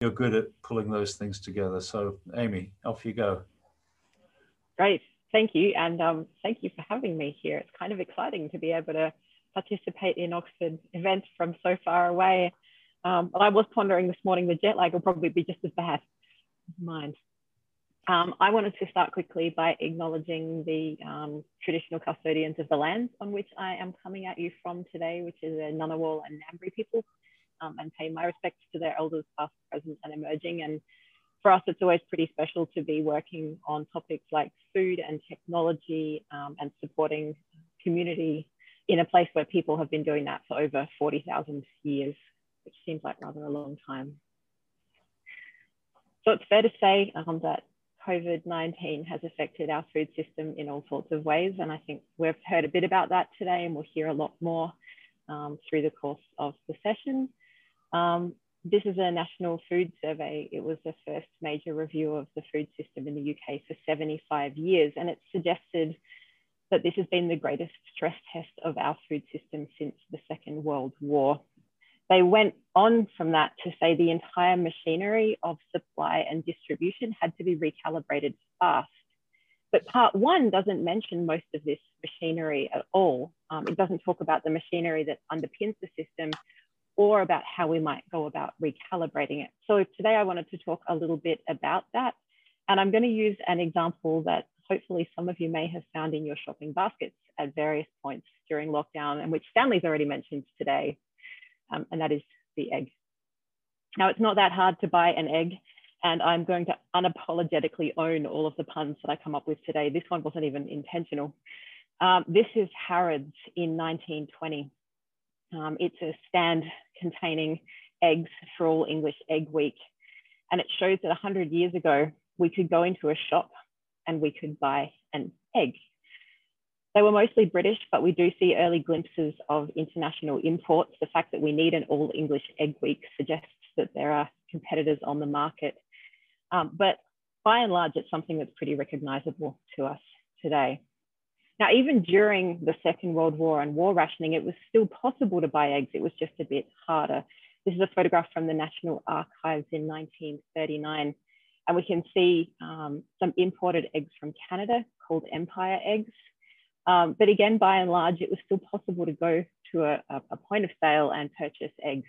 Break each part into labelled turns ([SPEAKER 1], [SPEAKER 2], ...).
[SPEAKER 1] you're good at pulling those things together. So, Amy, off you go.
[SPEAKER 2] Great. Thank you. And um, thank you for having me here. It's kind of exciting to be able to participate in Oxford events from so far away. Um, I was pondering this morning, the jet lag will probably be just as bad. Mind. Um, I wanted to start quickly by acknowledging the um, traditional custodians of the lands on which I am coming at you from today, which is the Ngunnawal and Ngambri people, um, and pay my respects to their elders past, present, and emerging. And for us, it's always pretty special to be working on topics like food and technology um, and supporting community in a place where people have been doing that for over 40,000 years, which seems like rather a long time. So it's fair to say um, that COVID-19 has affected our food system in all sorts of ways. And I think we've heard a bit about that today and we'll hear a lot more um, through the course of the session. Um, this is a national food survey. It was the first major review of the food system in the UK for 75 years. And it suggested that this has been the greatest stress test of our food system since the Second World War. They went on from that to say the entire machinery of supply and distribution had to be recalibrated fast. But part one doesn't mention most of this machinery at all. Um, it doesn't talk about the machinery that underpins the system or about how we might go about recalibrating it. So today I wanted to talk a little bit about that. And I'm going to use an example that hopefully some of you may have found in your shopping baskets at various points during lockdown and which Stanley's already mentioned today, um, and that is the egg. Now, it's not that hard to buy an egg, and I'm going to unapologetically own all of the puns that I come up with today. This one wasn't even intentional. Um, this is Harrods in 1920. Um, it's a stand containing eggs for all English Egg Week. And it shows that 100 years ago, we could go into a shop and we could buy an egg. They were mostly British, but we do see early glimpses of international imports. The fact that we need an all English egg week suggests that there are competitors on the market. Um, but by and large, it's something that's pretty recognizable to us today. Now, even during the Second World War and war rationing, it was still possible to buy eggs. It was just a bit harder. This is a photograph from the National Archives in 1939. And we can see um, some imported eggs from Canada called Empire eggs. Um, but again, by and large, it was still possible to go to a, a point of sale and purchase eggs.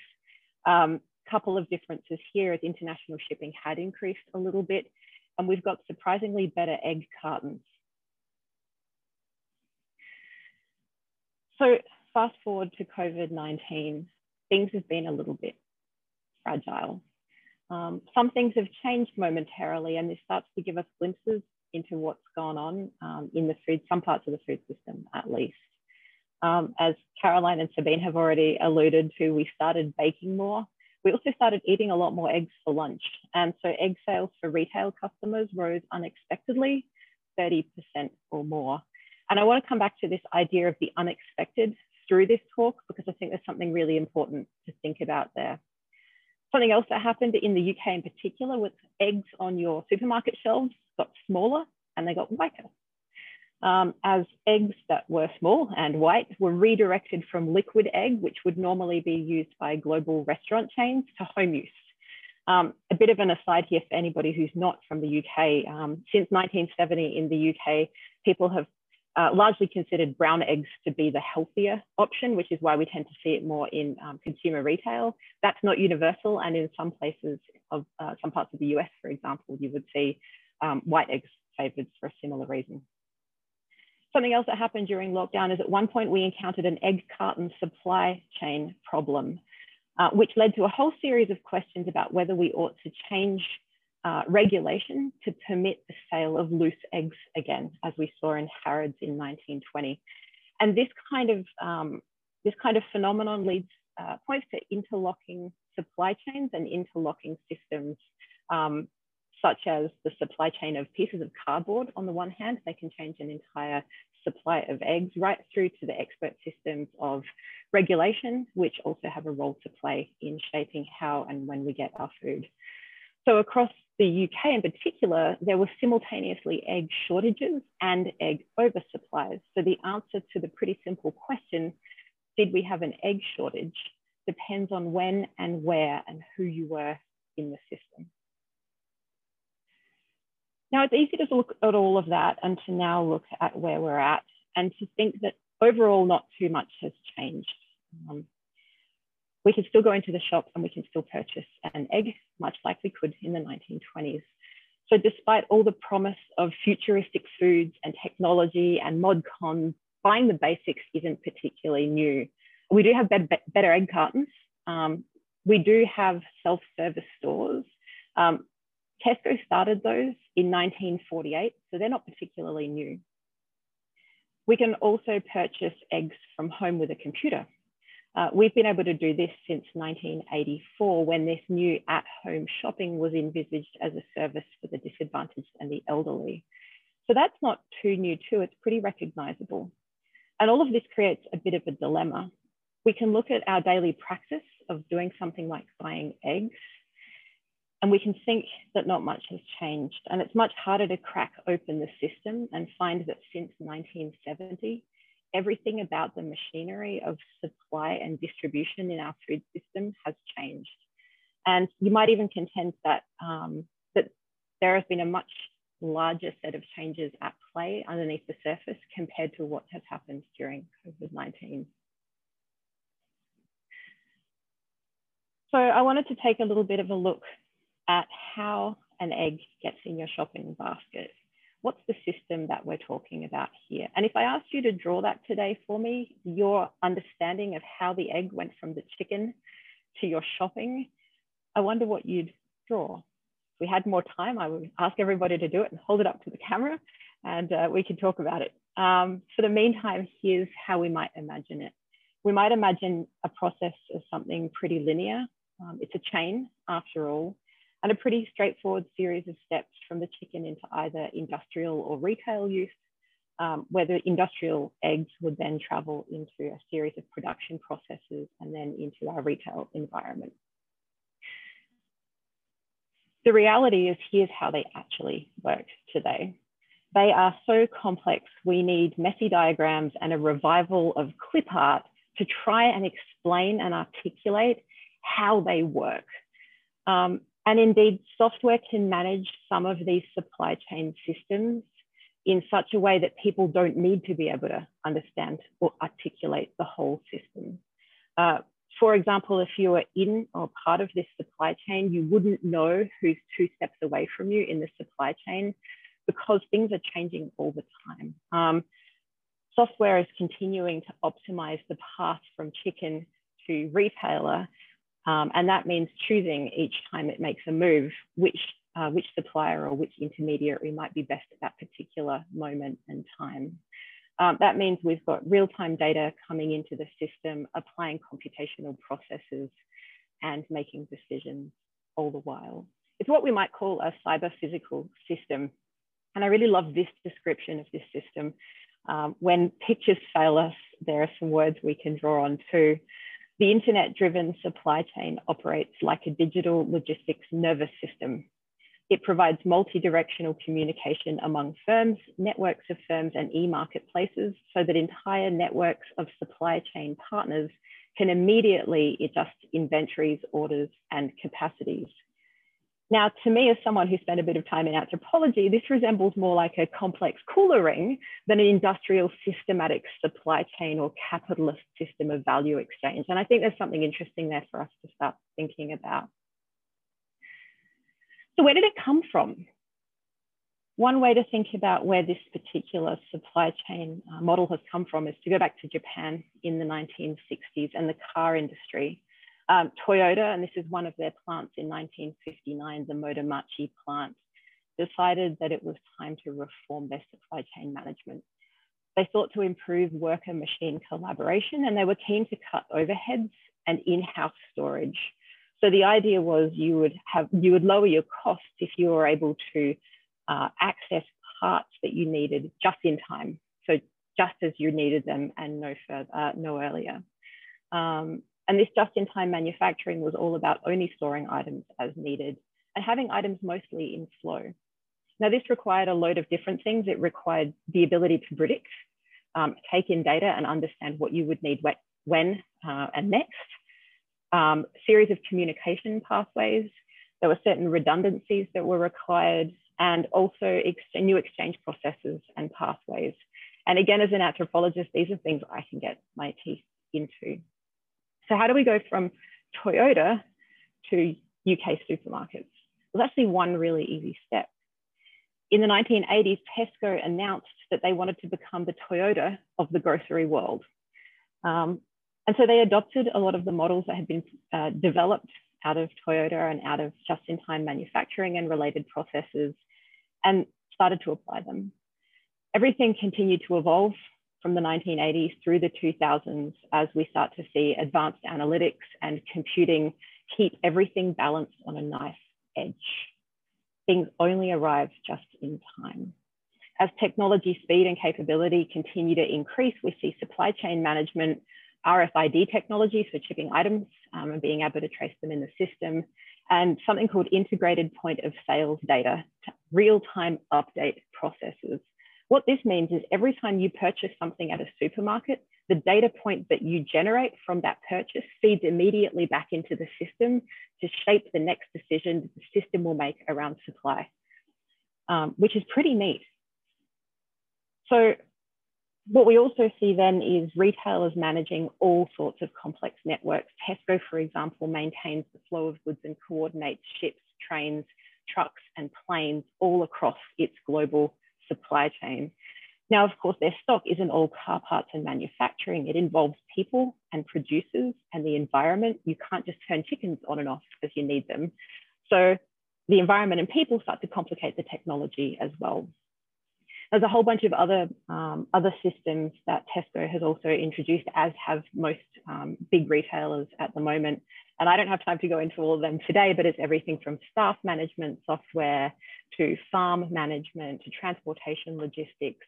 [SPEAKER 2] A um, couple of differences here as international shipping had increased a little bit, and we've got surprisingly better egg cartons. So fast forward to COVID-19, things have been a little bit fragile. Um, some things have changed momentarily and this starts to give us glimpses into what's gone on um, in the food, some parts of the food system at least. Um, as Caroline and Sabine have already alluded to, we started baking more. We also started eating a lot more eggs for lunch. And so egg sales for retail customers rose unexpectedly, 30% or more. And I want to come back to this idea of the unexpected through this talk because I think there's something really important to think about there. Something else that happened in the UK in particular was eggs on your supermarket shelves got smaller and they got whiter. Um, as eggs that were small and white were redirected from liquid egg, which would normally be used by global restaurant chains, to home use. Um, a bit of an aside here for anybody who's not from the UK. Um, since 1970 in the UK, people have uh, largely considered brown eggs to be the healthier option, which is why we tend to see it more in um, consumer retail. That's not universal, and in some places of uh, some parts of the US, for example, you would see um, white eggs favored for a similar reason. Something else that happened during lockdown is at one point we encountered an egg carton supply chain problem, uh, which led to a whole series of questions about whether we ought to change uh, regulation to permit the sale of loose eggs again, as we saw in Harrods in 1920. And this kind of, um, this kind of phenomenon leads, uh, points to interlocking supply chains and interlocking systems, um, such as the supply chain of pieces of cardboard on the one hand, they can change an entire supply of eggs right through to the expert systems of regulation, which also have a role to play in shaping how and when we get our food. So across the UK in particular, there were simultaneously egg shortages and egg oversupplies. So the answer to the pretty simple question, did we have an egg shortage, depends on when and where and who you were in the system. Now it's easy to look at all of that and to now look at where we're at and to think that overall not too much has changed. Um, we can still go into the shop and we can still purchase an egg, much like we could in the 1920s. So despite all the promise of futuristic foods and technology and mod cons, buying the basics isn't particularly new. We do have better, better egg cartons. Um, we do have self-service stores. Um, Tesco started those in 1948, so they're not particularly new. We can also purchase eggs from home with a computer. Uh, we've been able to do this since 1984 when this new at-home shopping was envisaged as a service for the disadvantaged and the elderly. So that's not too new too, it's pretty recognizable. And all of this creates a bit of a dilemma. We can look at our daily practice of doing something like buying eggs and we can think that not much has changed. And it's much harder to crack open the system and find that since 1970, everything about the machinery of supply and distribution in our food system has changed. And you might even contend that, um, that there has been a much larger set of changes at play underneath the surface compared to what has happened during COVID-19. So I wanted to take a little bit of a look at how an egg gets in your shopping basket. What's the system that we're talking about here? And if I asked you to draw that today for me, your understanding of how the egg went from the chicken to your shopping, I wonder what you'd draw. If we had more time, I would ask everybody to do it and hold it up to the camera and uh, we could talk about it. Um, for the meantime, here's how we might imagine it. We might imagine a process as something pretty linear. Um, it's a chain after all, and a pretty straightforward series of steps from the chicken into either industrial or retail use, um, where the industrial eggs would then travel into a series of production processes and then into our retail environment. The reality is here's how they actually work today. They are so complex, we need messy diagrams and a revival of clip art to try and explain and articulate how they work. Um, and indeed, software can manage some of these supply chain systems in such a way that people don't need to be able to understand or articulate the whole system. Uh, for example, if you were in or part of this supply chain, you wouldn't know who's two steps away from you in the supply chain because things are changing all the time. Um, software is continuing to optimize the path from chicken to retailer um, and that means choosing each time it makes a move, which, uh, which supplier or which intermediary might be best at that particular moment and time. Um, that means we've got real-time data coming into the system, applying computational processes and making decisions all the while. It's what we might call a cyber physical system. And I really love this description of this system. Um, when pictures fail us, there are some words we can draw on too. The internet-driven supply chain operates like a digital logistics nervous system. It provides multi-directional communication among firms, networks of firms and e-marketplaces so that entire networks of supply chain partners can immediately adjust inventories, orders, and capacities. Now, to me, as someone who spent a bit of time in anthropology, this resembles more like a complex Kula ring than an industrial systematic supply chain or capitalist system of value exchange. And I think there's something interesting there for us to start thinking about. So where did it come from? One way to think about where this particular supply chain uh, model has come from is to go back to Japan in the 1960s and the car industry. Um, Toyota, and this is one of their plants in 1959, the Motomachi plant, decided that it was time to reform their supply chain management. They sought to improve worker machine collaboration and they were keen to cut overheads and in-house storage. So the idea was you would have you would lower your costs if you were able to uh, access parts that you needed just in time. So just as you needed them and no further, uh, no earlier. Um, and this just-in-time manufacturing was all about only storing items as needed and having items mostly in flow. Now, this required a load of different things. It required the ability to predict, um, take in data and understand what you would need when uh, and next, um, series of communication pathways, There were certain redundancies that were required and also ex new exchange processes and pathways. And again, as an anthropologist, these are things I can get my teeth into. So how do we go from Toyota to UK supermarkets? Well, actually one really easy step. In the 1980s, Tesco announced that they wanted to become the Toyota of the grocery world. Um, and so they adopted a lot of the models that had been uh, developed out of Toyota and out of just-in-time manufacturing and related processes and started to apply them. Everything continued to evolve from the 1980s through the 2000s as we start to see advanced analytics and computing keep everything balanced on a nice edge. Things only arrive just in time. As technology speed and capability continue to increase, we see supply chain management, RFID technologies for chipping items um, and being able to trace them in the system, and something called integrated point of sales data, real-time update processes. What this means is every time you purchase something at a supermarket, the data point that you generate from that purchase feeds immediately back into the system to shape the next decision that the system will make around supply, um, which is pretty neat. So what we also see then is retailers managing all sorts of complex networks. Tesco, for example, maintains the flow of goods and coordinates ships, trains, trucks, and planes all across its global supply chain. Now, of course, their stock isn't all car parts and manufacturing. It involves people and producers and the environment. You can't just turn chickens on and off as you need them. So the environment and people start to complicate the technology as well. There's a whole bunch of other, um, other systems that Tesco has also introduced, as have most um, big retailers at the moment. And I don't have time to go into all of them today, but it's everything from staff management software to farm management to transportation logistics,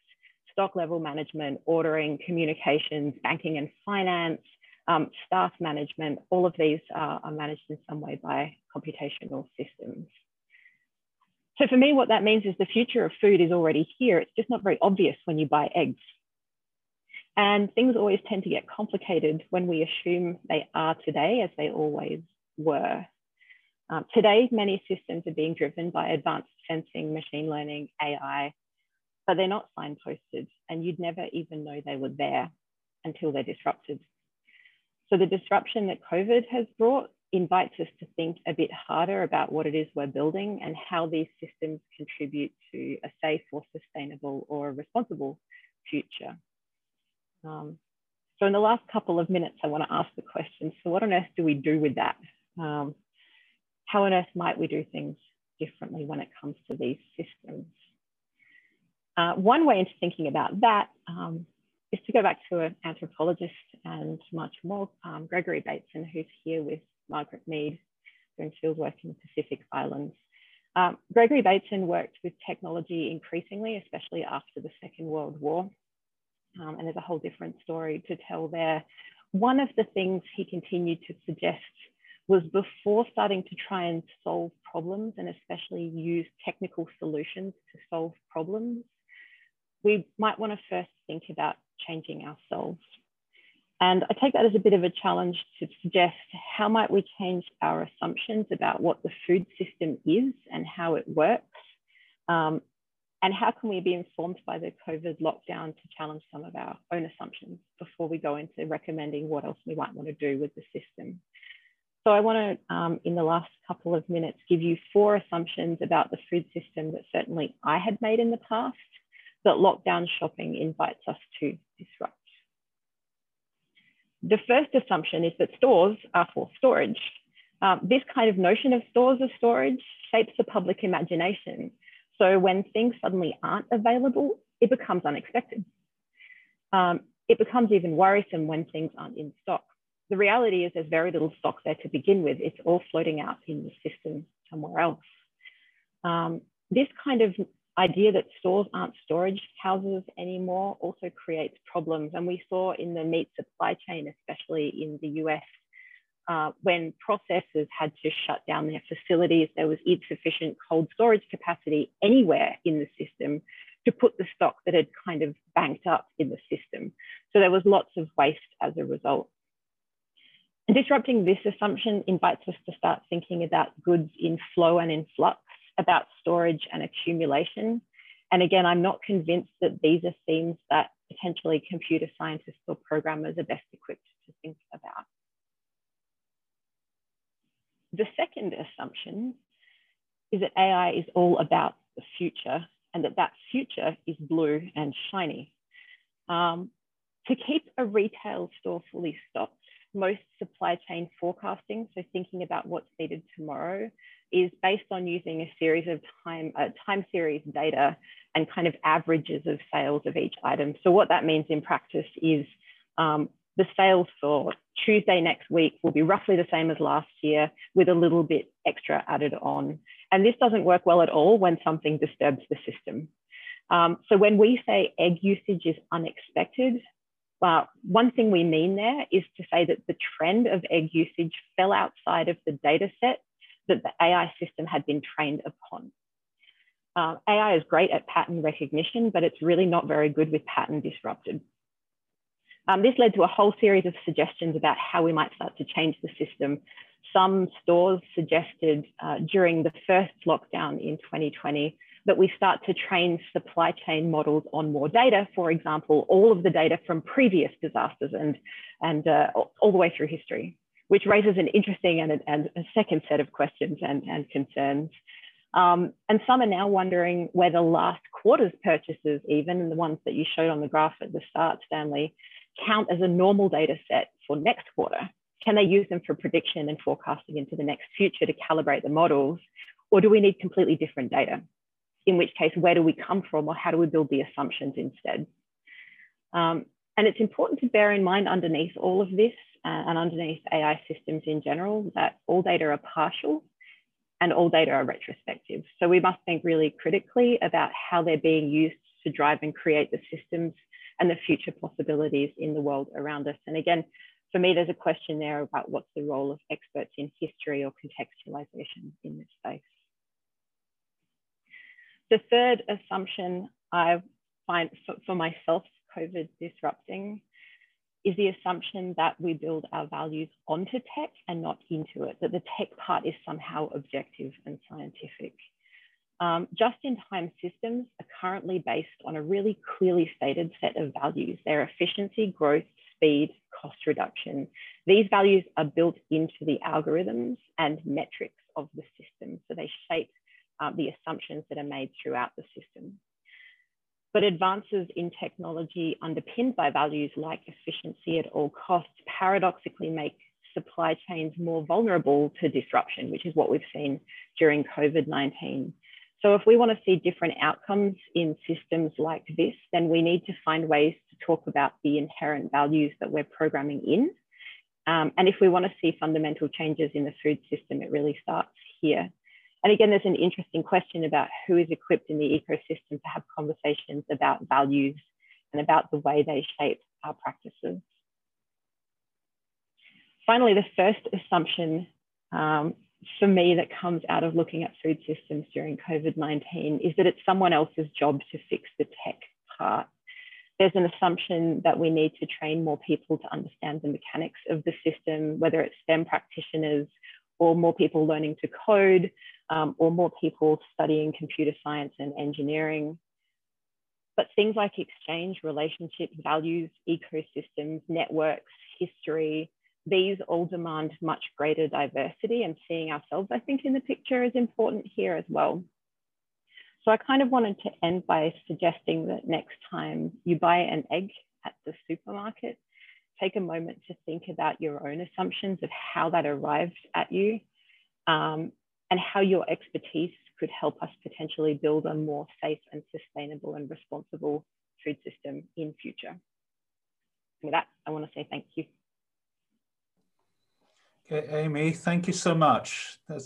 [SPEAKER 2] stock level management, ordering, communications, banking and finance, um, staff management, all of these are, are managed in some way by computational systems. So for me, what that means is the future of food is already here. It's just not very obvious when you buy eggs. And things always tend to get complicated when we assume they are today, as they always were. Um, today, many systems are being driven by advanced sensing, machine learning, AI, but they're not signposted, and you'd never even know they were there until they're disrupted. So the disruption that COVID has brought invites us to think a bit harder about what it is we're building and how these systems contribute to a safe or sustainable or responsible future. Um, so in the last couple of minutes, I want to ask the question, so what on earth do we do with that? Um, how on earth might we do things differently when it comes to these systems? Uh, one way into thinking about that um, is to go back to an anthropologist and much more, um, Gregory Bateson, who's here with Margaret Mead, doing fieldwork in the Pacific Islands. Um, Gregory Bateson worked with technology increasingly, especially after the Second World War. Um, and there's a whole different story to tell there. One of the things he continued to suggest was before starting to try and solve problems and especially use technical solutions to solve problems, we might want to first think about changing ourselves. And I take that as a bit of a challenge to suggest how might we change our assumptions about what the food system is and how it works? Um, and how can we be informed by the COVID lockdown to challenge some of our own assumptions before we go into recommending what else we might want to do with the system? So I want to, um, in the last couple of minutes, give you four assumptions about the food system that certainly I had made in the past that lockdown shopping invites us to disrupt. The first assumption is that stores are for storage. Um, this kind of notion of stores as storage shapes the public imagination. So when things suddenly aren't available, it becomes unexpected. Um, it becomes even worrisome when things aren't in stock. The reality is there's very little stock there to begin with. It's all floating out in the system somewhere else. Um, this kind of idea that stores aren't storage houses anymore also creates problems. And we saw in the meat supply chain, especially in the US, uh, when processors had to shut down their facilities, there was insufficient cold storage capacity anywhere in the system to put the stock that had kind of banked up in the system. So there was lots of waste as a result. And disrupting this assumption invites us to start thinking about goods in flow and in flux, about storage and accumulation. And again, I'm not convinced that these are themes that potentially computer scientists or programmers are best equipped to think about. The second assumption is that AI is all about the future and that that future is blue and shiny. Um, to keep a retail store fully stocked, most supply chain forecasting, so thinking about what's needed tomorrow, is based on using a series of time, uh, time series data and kind of averages of sales of each item. So what that means in practice is um, the sales for Tuesday next week will be roughly the same as last year with a little bit extra added on. And this doesn't work well at all when something disturbs the system. Um, so when we say egg usage is unexpected, well, one thing we mean there is to say that the trend of egg usage fell outside of the data set that the AI system had been trained upon. Uh, AI is great at pattern recognition, but it's really not very good with pattern disrupted. Um, this led to a whole series of suggestions about how we might start to change the system. Some stores suggested uh, during the first lockdown in 2020 that we start to train supply chain models on more data, for example, all of the data from previous disasters and, and uh, all the way through history, which raises an interesting and and a second set of questions and, and concerns. Um, and some are now wondering whether last quarter's purchases, even the ones that you showed on the graph at the start, Stanley, count as a normal data set for next quarter. Can they use them for prediction and forecasting into the next future to calibrate the models? Or do we need completely different data? in which case, where do we come from or how do we build the assumptions instead? Um, and it's important to bear in mind underneath all of this uh, and underneath AI systems in general that all data are partial and all data are retrospective. So we must think really critically about how they're being used to drive and create the systems and the future possibilities in the world around us. And again, for me, there's a question there about what's the role of experts in history or contextualization in this space. The third assumption I find for, myself COVID disrupting is the assumption that we build our values onto tech and not into it, that the tech part is somehow objective and scientific. Um, just-in-time systems are currently based on a really clearly stated set of values. They're efficiency, growth, speed, cost reduction. These values are built into the algorithms and metrics of the system. So they shape uh, the assumptions that are made throughout the system. But advances in technology underpinned by values like efficiency at all costs paradoxically make supply chains more vulnerable to disruption, which is what we've seen during COVID-19. So if we want to see different outcomes in systems like this, then we need to find ways to talk about the inherent values that we're programming in. Um, and if we want to see fundamental changes in the food system, it really starts here. And again, there's an interesting question about who is equipped in the ecosystem to have conversations about values and about the way they shape our practices. Finally, the first assumption um, for me that comes out of looking at food systems during COVID-19 is that it's someone else's job to fix the tech part. There's an assumption that we need to train more people to understand the mechanics of the system, whether it's STEM practitioners or more people learning to code, um, or more people studying computer science and engineering. But things like exchange, relationships, values, ecosystems, networks, history, these all demand much greater diversity and seeing ourselves, I think, in the picture is important here as well. So I kind of wanted to end by suggesting that next time you buy an egg at the supermarket, take a moment to think about your own assumptions of how that arrived at you um, and how your expertise could help us potentially build a more safe and sustainable and responsible food system in future. With that, I want to say thank you.
[SPEAKER 1] Amy, thank you so much. That's